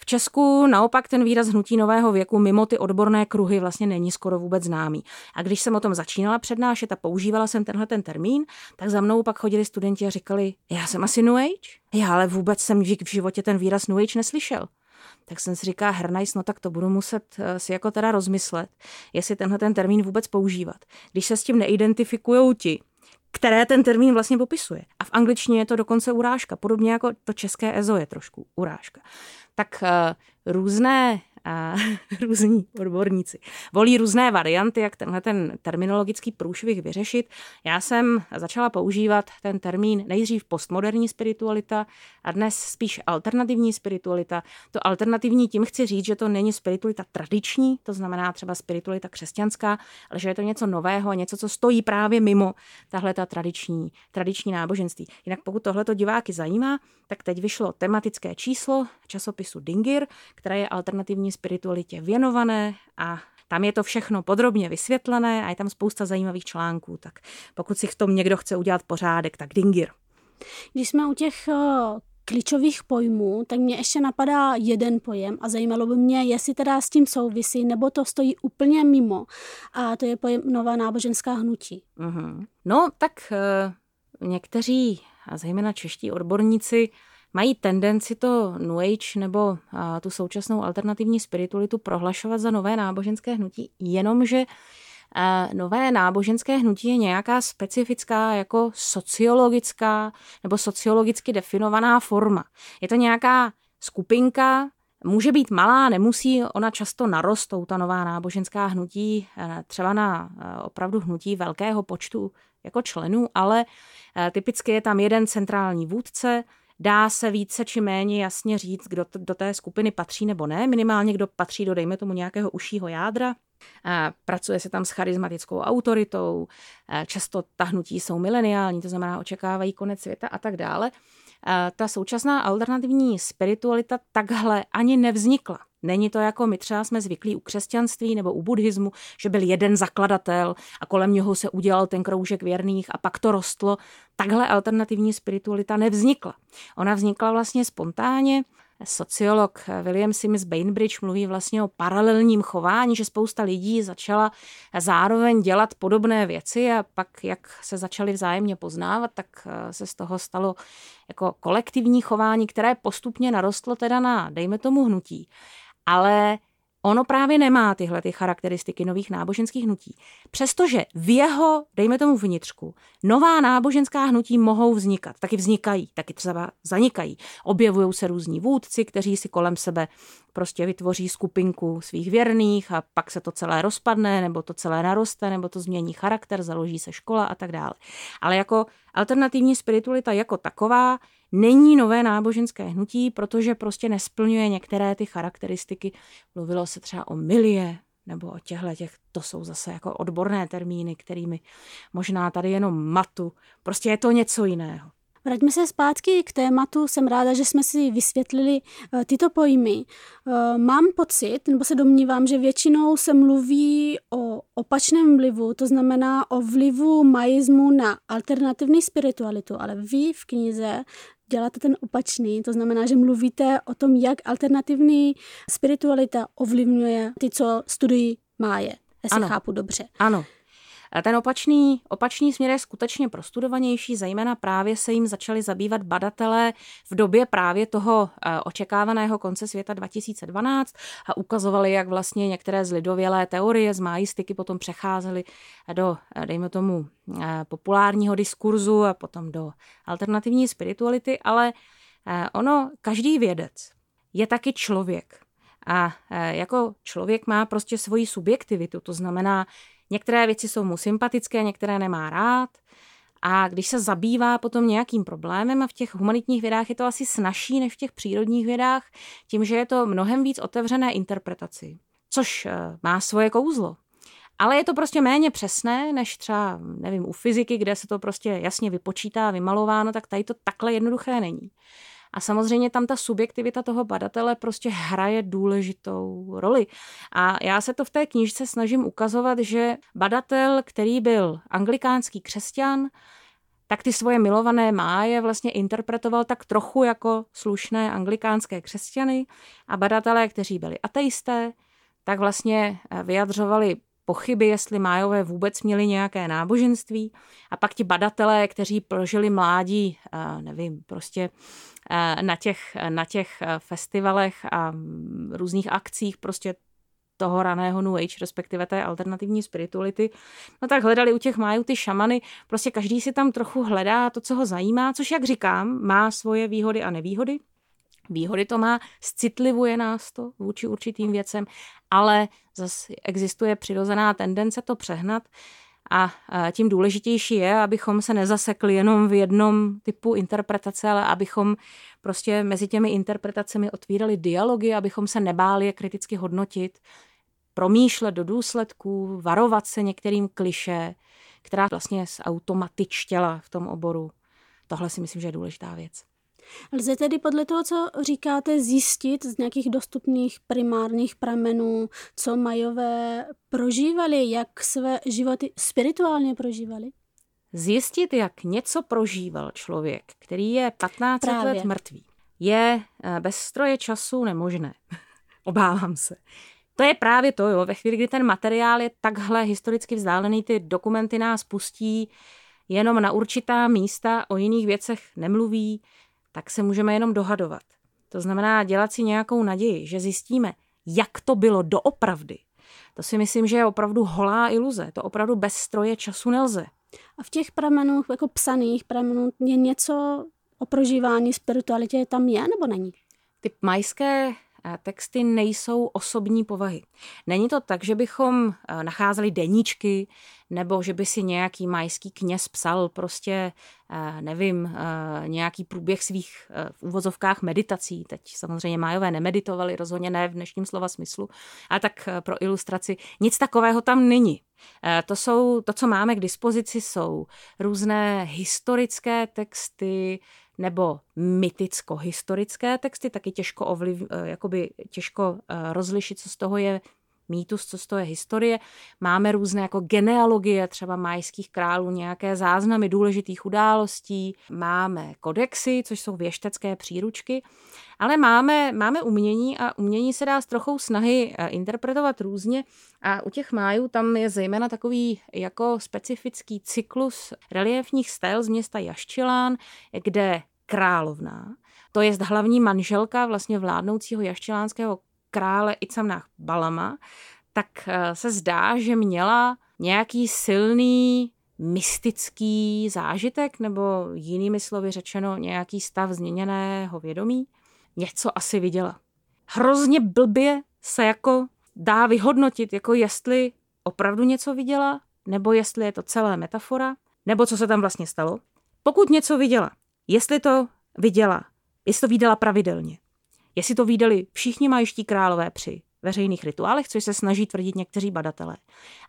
V Česku naopak ten výraz hnutí nového věku mimo ty odborné kruhy vlastně není skoro vůbec známý. A když jsem o tom začínala přednášet a používala jsem tenhle ten termín, tak za mnou pak chodili studenti a říkali, já jsem asi New Age? Já ale vůbec jsem v životě ten výraz New Age neslyšel. Tak jsem si říká, hernajs, no tak to budu muset eh, si jako teda rozmyslet, jestli tenhle ten termín vůbec používat. Když se s tím neidentifikují ti, které ten termín vlastně popisuje. A v angličtině je to dokonce urážka, podobně jako to české EZO je trošku urážka. Tak uh, různé a *laughs* různí odborníci volí různé varianty, jak tenhle ten terminologický průšvih vyřešit. Já jsem začala používat ten termín nejdřív postmoderní spiritualita a dnes spíš alternativní spiritualita. To alternativní tím chci říct, že to není spiritualita tradiční, to znamená třeba spiritualita křesťanská, ale že je to něco nového, něco, co stojí právě mimo tahle ta tradiční, tradiční náboženství. Jinak pokud tohle to diváky zajímá, tak teď vyšlo tematické číslo časopisu Dingir, které je alternativní spiritualitě věnované a tam je to všechno podrobně vysvětlené a je tam spousta zajímavých článků, tak pokud si v tom někdo chce udělat pořádek, tak Dingir. Když jsme u těch eh, klíčových pojmů, tak mě ještě napadá jeden pojem a zajímalo by mě, jestli teda s tím souvisí, nebo to stojí úplně mimo. A to je pojem nová náboženská hnutí. Mm-hmm. No, tak uh, někteří, a zejména čeští odborníci, mají tendenci to New Age nebo uh, tu současnou alternativní spiritualitu prohlašovat za nové náboženské hnutí, jenomže nové náboženské hnutí je nějaká specifická jako sociologická nebo sociologicky definovaná forma. Je to nějaká skupinka, může být malá, nemusí ona často narostou, ta nová náboženská hnutí, třeba na opravdu hnutí velkého počtu jako členů, ale typicky je tam jeden centrální vůdce, dá se více či méně jasně říct, kdo do té skupiny patří nebo ne, minimálně kdo patří do, dejme tomu, nějakého užšího jádra. Pracuje se tam s charismatickou autoritou, často ta hnutí jsou mileniální, to znamená očekávají konec světa a tak dále. Ta současná alternativní spiritualita takhle ani nevznikla. Není to jako my třeba jsme zvyklí u křesťanství nebo u buddhismu, že byl jeden zakladatel a kolem něho se udělal ten kroužek věrných a pak to rostlo. Takhle alternativní spiritualita nevznikla. Ona vznikla vlastně spontánně Sociolog William Sims Bainbridge mluví vlastně o paralelním chování, že spousta lidí začala zároveň dělat podobné věci a pak, jak se začali vzájemně poznávat, tak eh, se z toho stalo jako kolektivní chování, které postupně narostlo teda na, dejme tomu, hnutí. Ale ono právě nemá tyhle ty charakteristiky nových náboženských hnutí. Přestože v jeho, dejme tomu vnitřku, nová náboženská hnutí mohou vznikat, taky vznikají, taky třeba zanikají. Objevují se různí vůdci, kteří si kolem sebe prostě vytvoří skupinku svých věrných a pak se to celé rozpadne, nebo to celé naroste, nebo to změní charakter, založí se škola a tak dále. Ale jako alternativní spiritualita jako taková není nové náboženské hnutí, protože prostě nesplňuje některé ty charakteristiky. Mluvilo se třeba o milie, nebo o těchto těch, to jsou zase jako odborné termíny, kterými možná tady jenom matu. Prostě je to něco jiného. Vraťme se zpátky k tématu. Jsem ráda, že jsme si vysvětlili uh, tyto pojmy. Uh, mám pocit, nebo se domnívám, že většinou se mluví o opačném vlivu, to znamená o vlivu maismu na alternativní spiritualitu, ale vy v knize děláte ten opačný, to znamená, že mluvíte o tom, jak alternativní spiritualita ovlivňuje ty, co studují máje. Jestli ano. chápu dobře. Ano, ten opačný, opačný směr je skutečně prostudovanější, zejména právě se jim začali zabývat badatelé v době právě toho eh, očekávaného konce světa 2012 a ukazovali, jak vlastně některé zlidovělé teorie z májistiky potom přecházely do, eh, dejme tomu, eh, populárního diskurzu a potom do alternativní spirituality, ale ono, každý vědec je taky člověk. A jako člověk má prostě svoji subjektivitu, to znamená, Některé věci jsou mu sympatické, některé nemá rád. A když se zabývá potom nějakým problémem, a v těch humanitních vědách je to asi snažší než v těch přírodních vědách, tím, že je to mnohem víc otevřené interpretaci, což eh, má svoje kouzlo. Ale je to prostě méně přesné, než třeba, nevím, u fyziky, kde se to prostě jasně vypočítá, vymalováno, tak tady to takhle jednoduché není. A samozřejmě tam ta subjektivita toho badatele prostě hraje důležitou roli. A já se to v té knižce snažím ukazovat, že badatel, který byl anglikánský křesťan, tak ty svoje milované máje vlastně interpretoval tak trochu jako slušné anglikánské křesťany a badatelé, kteří byli ateisté, tak vlastně vyjadřovali pochyby, jestli májové vůbec měli nějaké náboženství. A pak ti badatelé, kteří prožili mládí, eh, nevím, prostě eh, na těch, na těch eh, festivalech a různých akcích prostě toho raného New Age, respektive té alternativní spirituality, no tak hledali u těch májů ty šamany, prostě každý si tam trochu hledá to, co ho zajímá, což jak říkám, má svoje výhody a nevýhody. výhody to má, citlivuje nás to vůči určitým věcem, ale zase existuje přirozená tendence to přehnat. A tím důležitější je, abychom se nezasekli jenom v jednom typu interpretace, ale abychom prostě mezi těmi interpretacemi otvírali dialogy, abychom se nebáli je kriticky hodnotit, promýšlet do důsledků, varovat se některým kliše, která vlastně zautomatičtěla v tom oboru. Tohle si myslím, že je důležitá věc. Lze tedy podle toho, co říkáte, zjistit z nějakých dostupných primárních pramenů, co majové prožívali, jak své životy spirituálně prožívali? Zjistit, jak něco prožíval člověk, který je 15 Právě. let mrtvý, je eh, bez stroje času nemožné. *laughs* Obávám se. To je právě to, jo. Ve chvíli, kdy ten materiál je takhle historicky vzdálený, ty dokumenty nás pustí jenom na určitá místa, o jiných věcech nemluví, tak se můžeme jenom dohadovat. To znamená dělat si nějakou naději, že zjistíme, jak to bylo doopravdy. To si myslím, že je opravdu holá iluze. To opravdu bez stroje času nelze. A v těch pramenů, jako psaných pramenů, je něco o prožívání spiritualitě tam je nebo není? Ty majské texty nejsou osobní povahy. Není to tak, že bychom eh, nacházeli deníčky, nebo že by si nějaký majský kněz psal prostě, eh, nevím, eh, nějaký průběh svých v úvozovkách meditací. Teď samozřejmě májové nemeditovali, rozhodně ne v dnešním slova smyslu, ale tak pro ilustraci. Nic takového tam není. To, jsou, to, co máme k dispozici, jsou různé historické texty, nebo myticko-historické texty, taky těžko, ovliv, eh, jakoby těžko eh, rozlišit, co z toho je mýtus, co z toho je historie. Máme různé jako genealogie třeba majských králů, nějaké záznamy důležitých událostí, máme kodexy, což jsou věštecké příručky, ale máme, máme umění a umění se dá s trochou snahy eh, interpretovat různě. A u těch májů tam je zejména takový jako specifický cyklus reliefních stel z města Jaščilán, kde královná, to je hlavní manželka vlastně vládnoucího jaščilánského krále Icamnách Balama, tak eh, se zdá, že měla nějaký silný mystický zážitek, nebo jinými slovy řečeno nějaký stav změněného vědomí. Něco asi viděla. Hrozně blbě se jako dá vyhodnotit, jako jestli opravdu něco viděla, nebo jestli je to celé metafora, nebo co se tam vlastně stalo. Pokud něco viděla, jestli to viděla, jestli to viděla pravidelně, jestli to viděli všichni majští králové při veřejných rituálech, což se snaží tvrdit někteří badatelé.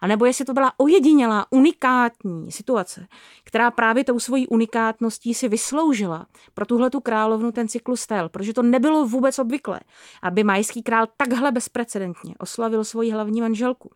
A nebo jestli to byla ojedinělá, unikátní situace, která právě tou svojí unikátností si vysloužila pro tuhle tu královnu ten cyklus stel, protože to nebylo vůbec obvyklé, aby majský král takhle bezprecedentně oslavil svoji hlavní manželku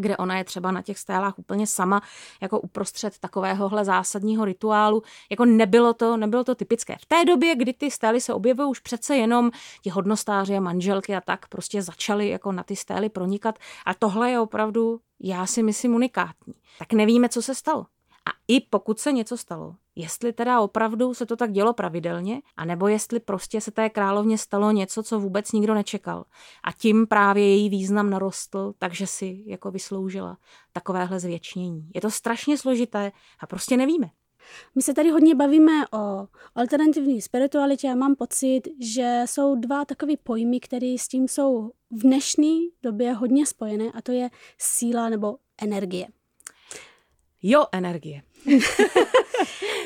kde ona je třeba na těch stélách úplně sama, jako uprostřed takovéhohle zásadního rituálu. Jako nebylo to, nebylo to typické. V té době, kdy ty stély se objevují, už přece jenom ti hodnostáři a manželky a tak prostě začali jako na ty stély pronikat. A tohle je opravdu, já si myslím, unikátní. Tak nevíme, co se stalo. A i pokud se něco stalo, jestli teda opravdu se to tak dělo pravidelně, anebo jestli prostě se té královně stalo něco, co vůbec nikdo nečekal. A tím právě její význam narostl, takže si jako vysloužila takovéhle zvětšnění. Je to strašně složité a prostě nevíme. My se tady hodně bavíme o alternativní spiritualitě a mám pocit, že jsou dva takové pojmy, které s tím jsou v dnešní době hodně spojené a to je síla nebo energie. Jo, energie. *laughs*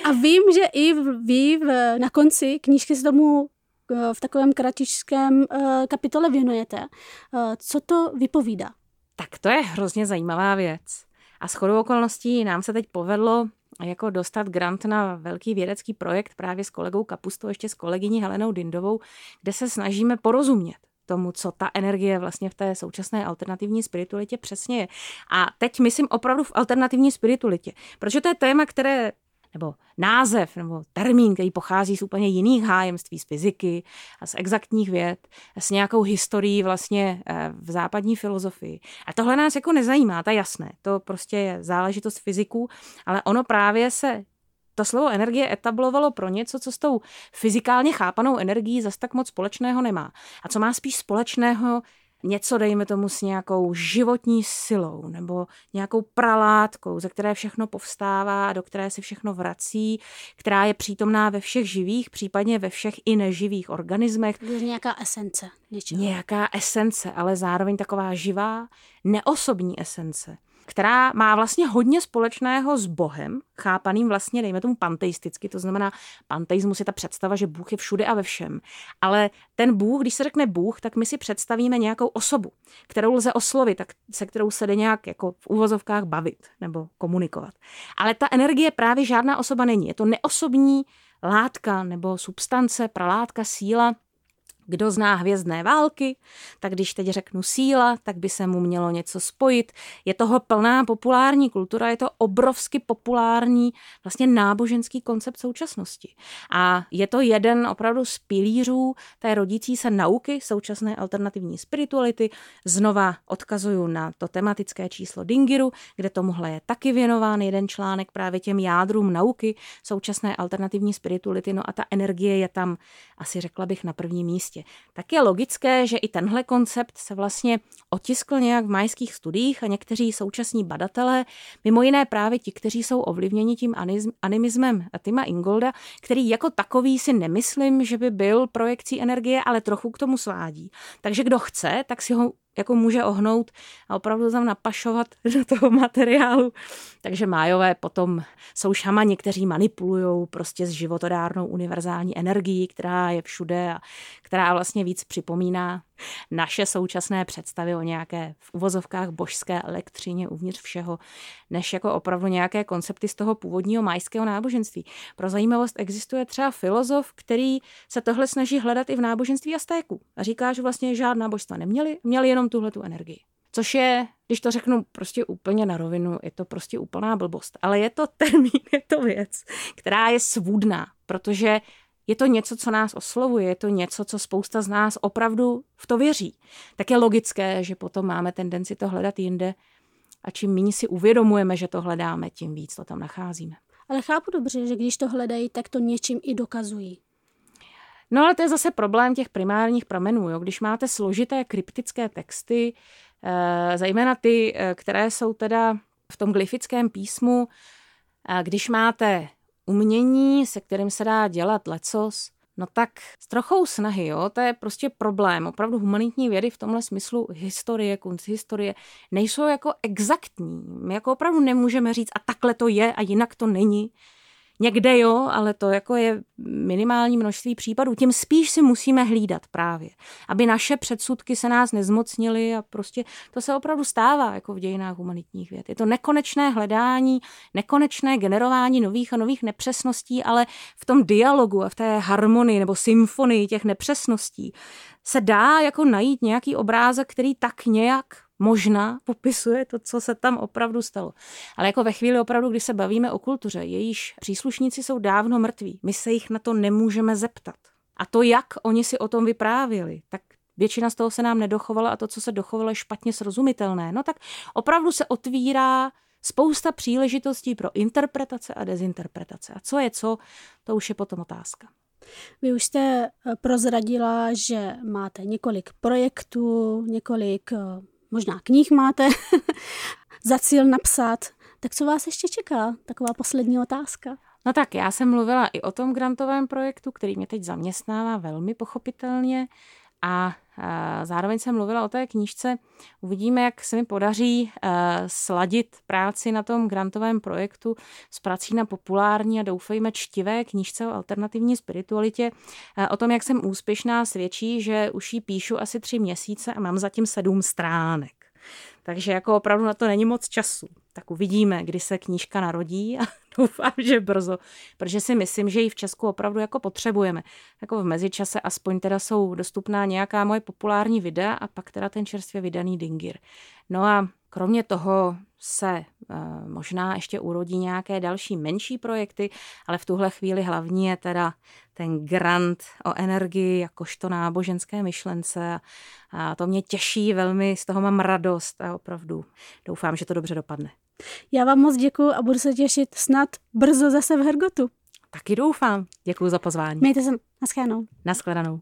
a vím, že i vy na konci knížky se tomu eh, v takovém kratičském uh, kapitole věnujete. Uh, co to vypovídá? Tak to je hrozně zajímavá věc. A s chodou okolností nám se teď povedlo jako dostat grant na velký vědecký projekt právě s kolegou Kapustou, ještě s kolegyní Helenou Dindovou, kde se snažíme porozumět tomu, co ta energie vlastně v té současné alternativní spiritualitě přesně je. A teď myslím opravdu v alternativní spiritualitě, protože to je téma, které nebo název nebo termín, který pochází z úplně jiných hájemství, z fyziky a z exaktních věd, s nějakou historií vlastně eh, v západní filozofii. A tohle nás jako nezajímá, to je jasné, to prostě je záležitost fyziků, ale ono právě se to slovo energie etablovalo pro něco, co s tou fyzikálně chápanou energií zas tak moc společného nemá. A co má spíš společného něco, dejme tomu, s nějakou životní silou nebo nějakou pralátkou, ze které všechno povstává, do které si všechno vrací, která je přítomná ve všech živých, případně ve všech i neživých organismech. Je nějaká esence něčeho. Nějaká esence, ale zároveň taková živá, neosobní esence která má vlastně hodně společného s Bohem, chápaným vlastně, dejme tomu panteisticky, to znamená, panteismus je ta představa, že Bůh je všude a ve všem. Ale ten Bůh, když se řekne Bůh, tak my si představíme nějakou osobu, kterou lze oslovit, tak se kterou se jde nějak jako v úvozovkách bavit nebo komunikovat. Ale ta energie právě žádná osoba není. Je to neosobní látka nebo substance, pralátka, síla, kdo zná hvězdné války, tak když teď řeknu síla, tak by se mu mělo něco spojit. Je toho plná populární kultura, je to obrovsky populární vlastně náboženský koncept současnosti. A je to jeden opravdu z pilířů té rodící se nauky současné alternativní spirituality. Znova odkazuju na to tematické číslo Dingiru, kde tomuhle je taky věnován jeden článek právě těm jádrům nauky současné alternativní spirituality. No a ta energie je tam, asi řekla bych, na prvním místě místě. Tak je logické, že i tenhle koncept se vlastně otiskl nějak v majských studiích a někteří současní badatelé, mimo jiné právě ti, kteří jsou ovlivněni tím animismem Tima Ingolda, který jako takový si nemyslím, že by byl projekcí energie, ale trochu k tomu svádí. Takže kdo chce, tak si ho jako může ohnout a opravdu tam napašovat *laughs* do toho materiálu. Takže májové potom jsou šamani, kteří manipulují prostě s životodárnou univerzální energií, která je všude a která vlastně víc připomíná naše současné představy o nějaké v uvozovkách božské elektřině uvnitř všeho, než jako opravdu nějaké koncepty z toho původního majského náboženství. Pro zajímavost existuje třeba filozof, který se tohle snaží hledat i v náboženství Aztéků a říká, že vlastně žádná božstva neměli, měli jenom tuhle tu energii. Což je, když to řeknu prostě úplně na rovinu, je to prostě úplná blbost. Ale je to *laughs* termín, je to věc, která je svůdná, protože je to něco, co nás oslovuje, je to něco, co spousta z nás opravdu v to věří. Tak je logické, že potom máme tendenci to hledat jinde a čím méně si uvědomujeme, že to hledáme, tím víc to tam nacházíme. Ale chápu dobře, že když to hledají, tak to něčím i dokazují. No ale to je zase problém těch primárních pramenů. Jo? Když máte složité kryptické texty, eh, zejména ty, eh, které jsou teda v tom glyfickém písmu, když máte umění, se kterým se dá dělat lecos, No tak s trochou snahy, jo, to je prostě problém. Opravdu humanitní vědy v tomhle smyslu historie, kunsthistorie nejsou jako exaktní. My jako opravdu nemůžeme říct a takhle to je a jinak to není. Někde jo, ale to jako je minimální množství případů. Tím spíš si musíme hlídat právě, aby naše předsudky se nás nezmocnily a prostě to se opravdu stává jako v dějinách humanitních věd. Je to nekonečné hledání, nekonečné generování nových a nových nepřesností, ale v tom dialogu a v té harmonii nebo symfonii těch nepřesností se dá jako najít nějaký obrázek, který tak nějak možná popisuje to, co se tam opravdu stalo. Ale jako ve chvíli opravdu, kdy se bavíme o kultuře, jejíž příslušníci jsou dávno mrtví, my se jich na to nemůžeme zeptat. A to, jak oni si o tom vyprávěli, tak většina z toho se nám nedochovala a to, co se dochovalo, je špatně srozumitelné. No tak opravdu se otvírá spousta příležitostí pro interpretace a dezinterpretace. A co je co, to už je potom otázka. Vy už jste eh, prozradila, že máte několik projektů, několik eh, možná knih máte *laughs* za cíl napsat. Tak co vás ještě čeká? Taková poslední otázka. No tak já jsem mluvila i o tom grantovém projektu, který mě teď zaměstnává velmi pochopitelně a zároveň jsem mluvila o té knížce. Uvidíme, jak se mi podaří sladit práci na tom grantovém projektu s prací na populární a doufejme čtivé knížce o alternativní spiritualitě. O tom, jak jsem úspěšná, svědčí, že už ji píšu asi tři měsíce a mám zatím sedm stránek. Takže jako opravdu na to není moc času. Tak uvidíme, kdy se knížka narodí a *laughs* doufám, že brzo, protože si myslím, že ji v Česku opravdu jako potřebujeme. Jako v mezičase aspoň teda jsou dostupná nějaká moje populární videa a pak teda ten čerstvě vydaný Dingir. No a kromě toho se uh, možná ještě urodí nějaké další menší projekty, ale v tuhle chvíli hlavní je teda ten grant o energii jakožto náboženské myšlence a to mě těší velmi, z toho mám radost a opravdu doufám, že to dobře dopadne. Já vám moc děkuji a budu se těšit snad brzo zase v Hergotu. Taky doufám. Děkuji za pozvání. Mějte se. Naschledanou. Naschledanou.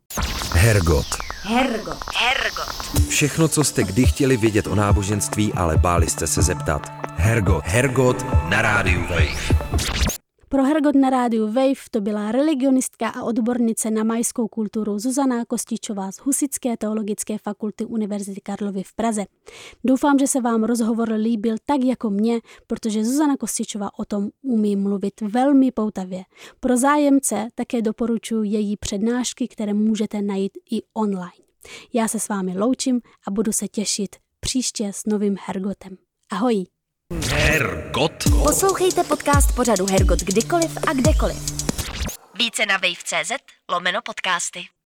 Hergot. Hergot. Hergot. Všechno, co jste kdy chtěli vědět o náboženství, ale báli jste se zeptat. Hergot. Hergot na rádiu Wave. Pro Hergot na rádiu Wave to byla religionistka a odbornice na majskou kulturu Zuzana Kostičová z Husické teologické fakulty Univerzity Karlovy v Praze. Doufám, že se vám rozhovor líbil tak jako mě, protože Zuzana Kostičová o tom umí mluvit velmi poutavě. Pro zájemce také doporučuji její přednášky, které můžete najít i online. Já se s vámi loučím a budu se těšit příště s novým Hergotem. Ahoj! Hergot. Poslouchejte podcast pořadu Hergot kdykoliv a kdekoliv. Více na wave.cz lomeno podcasty.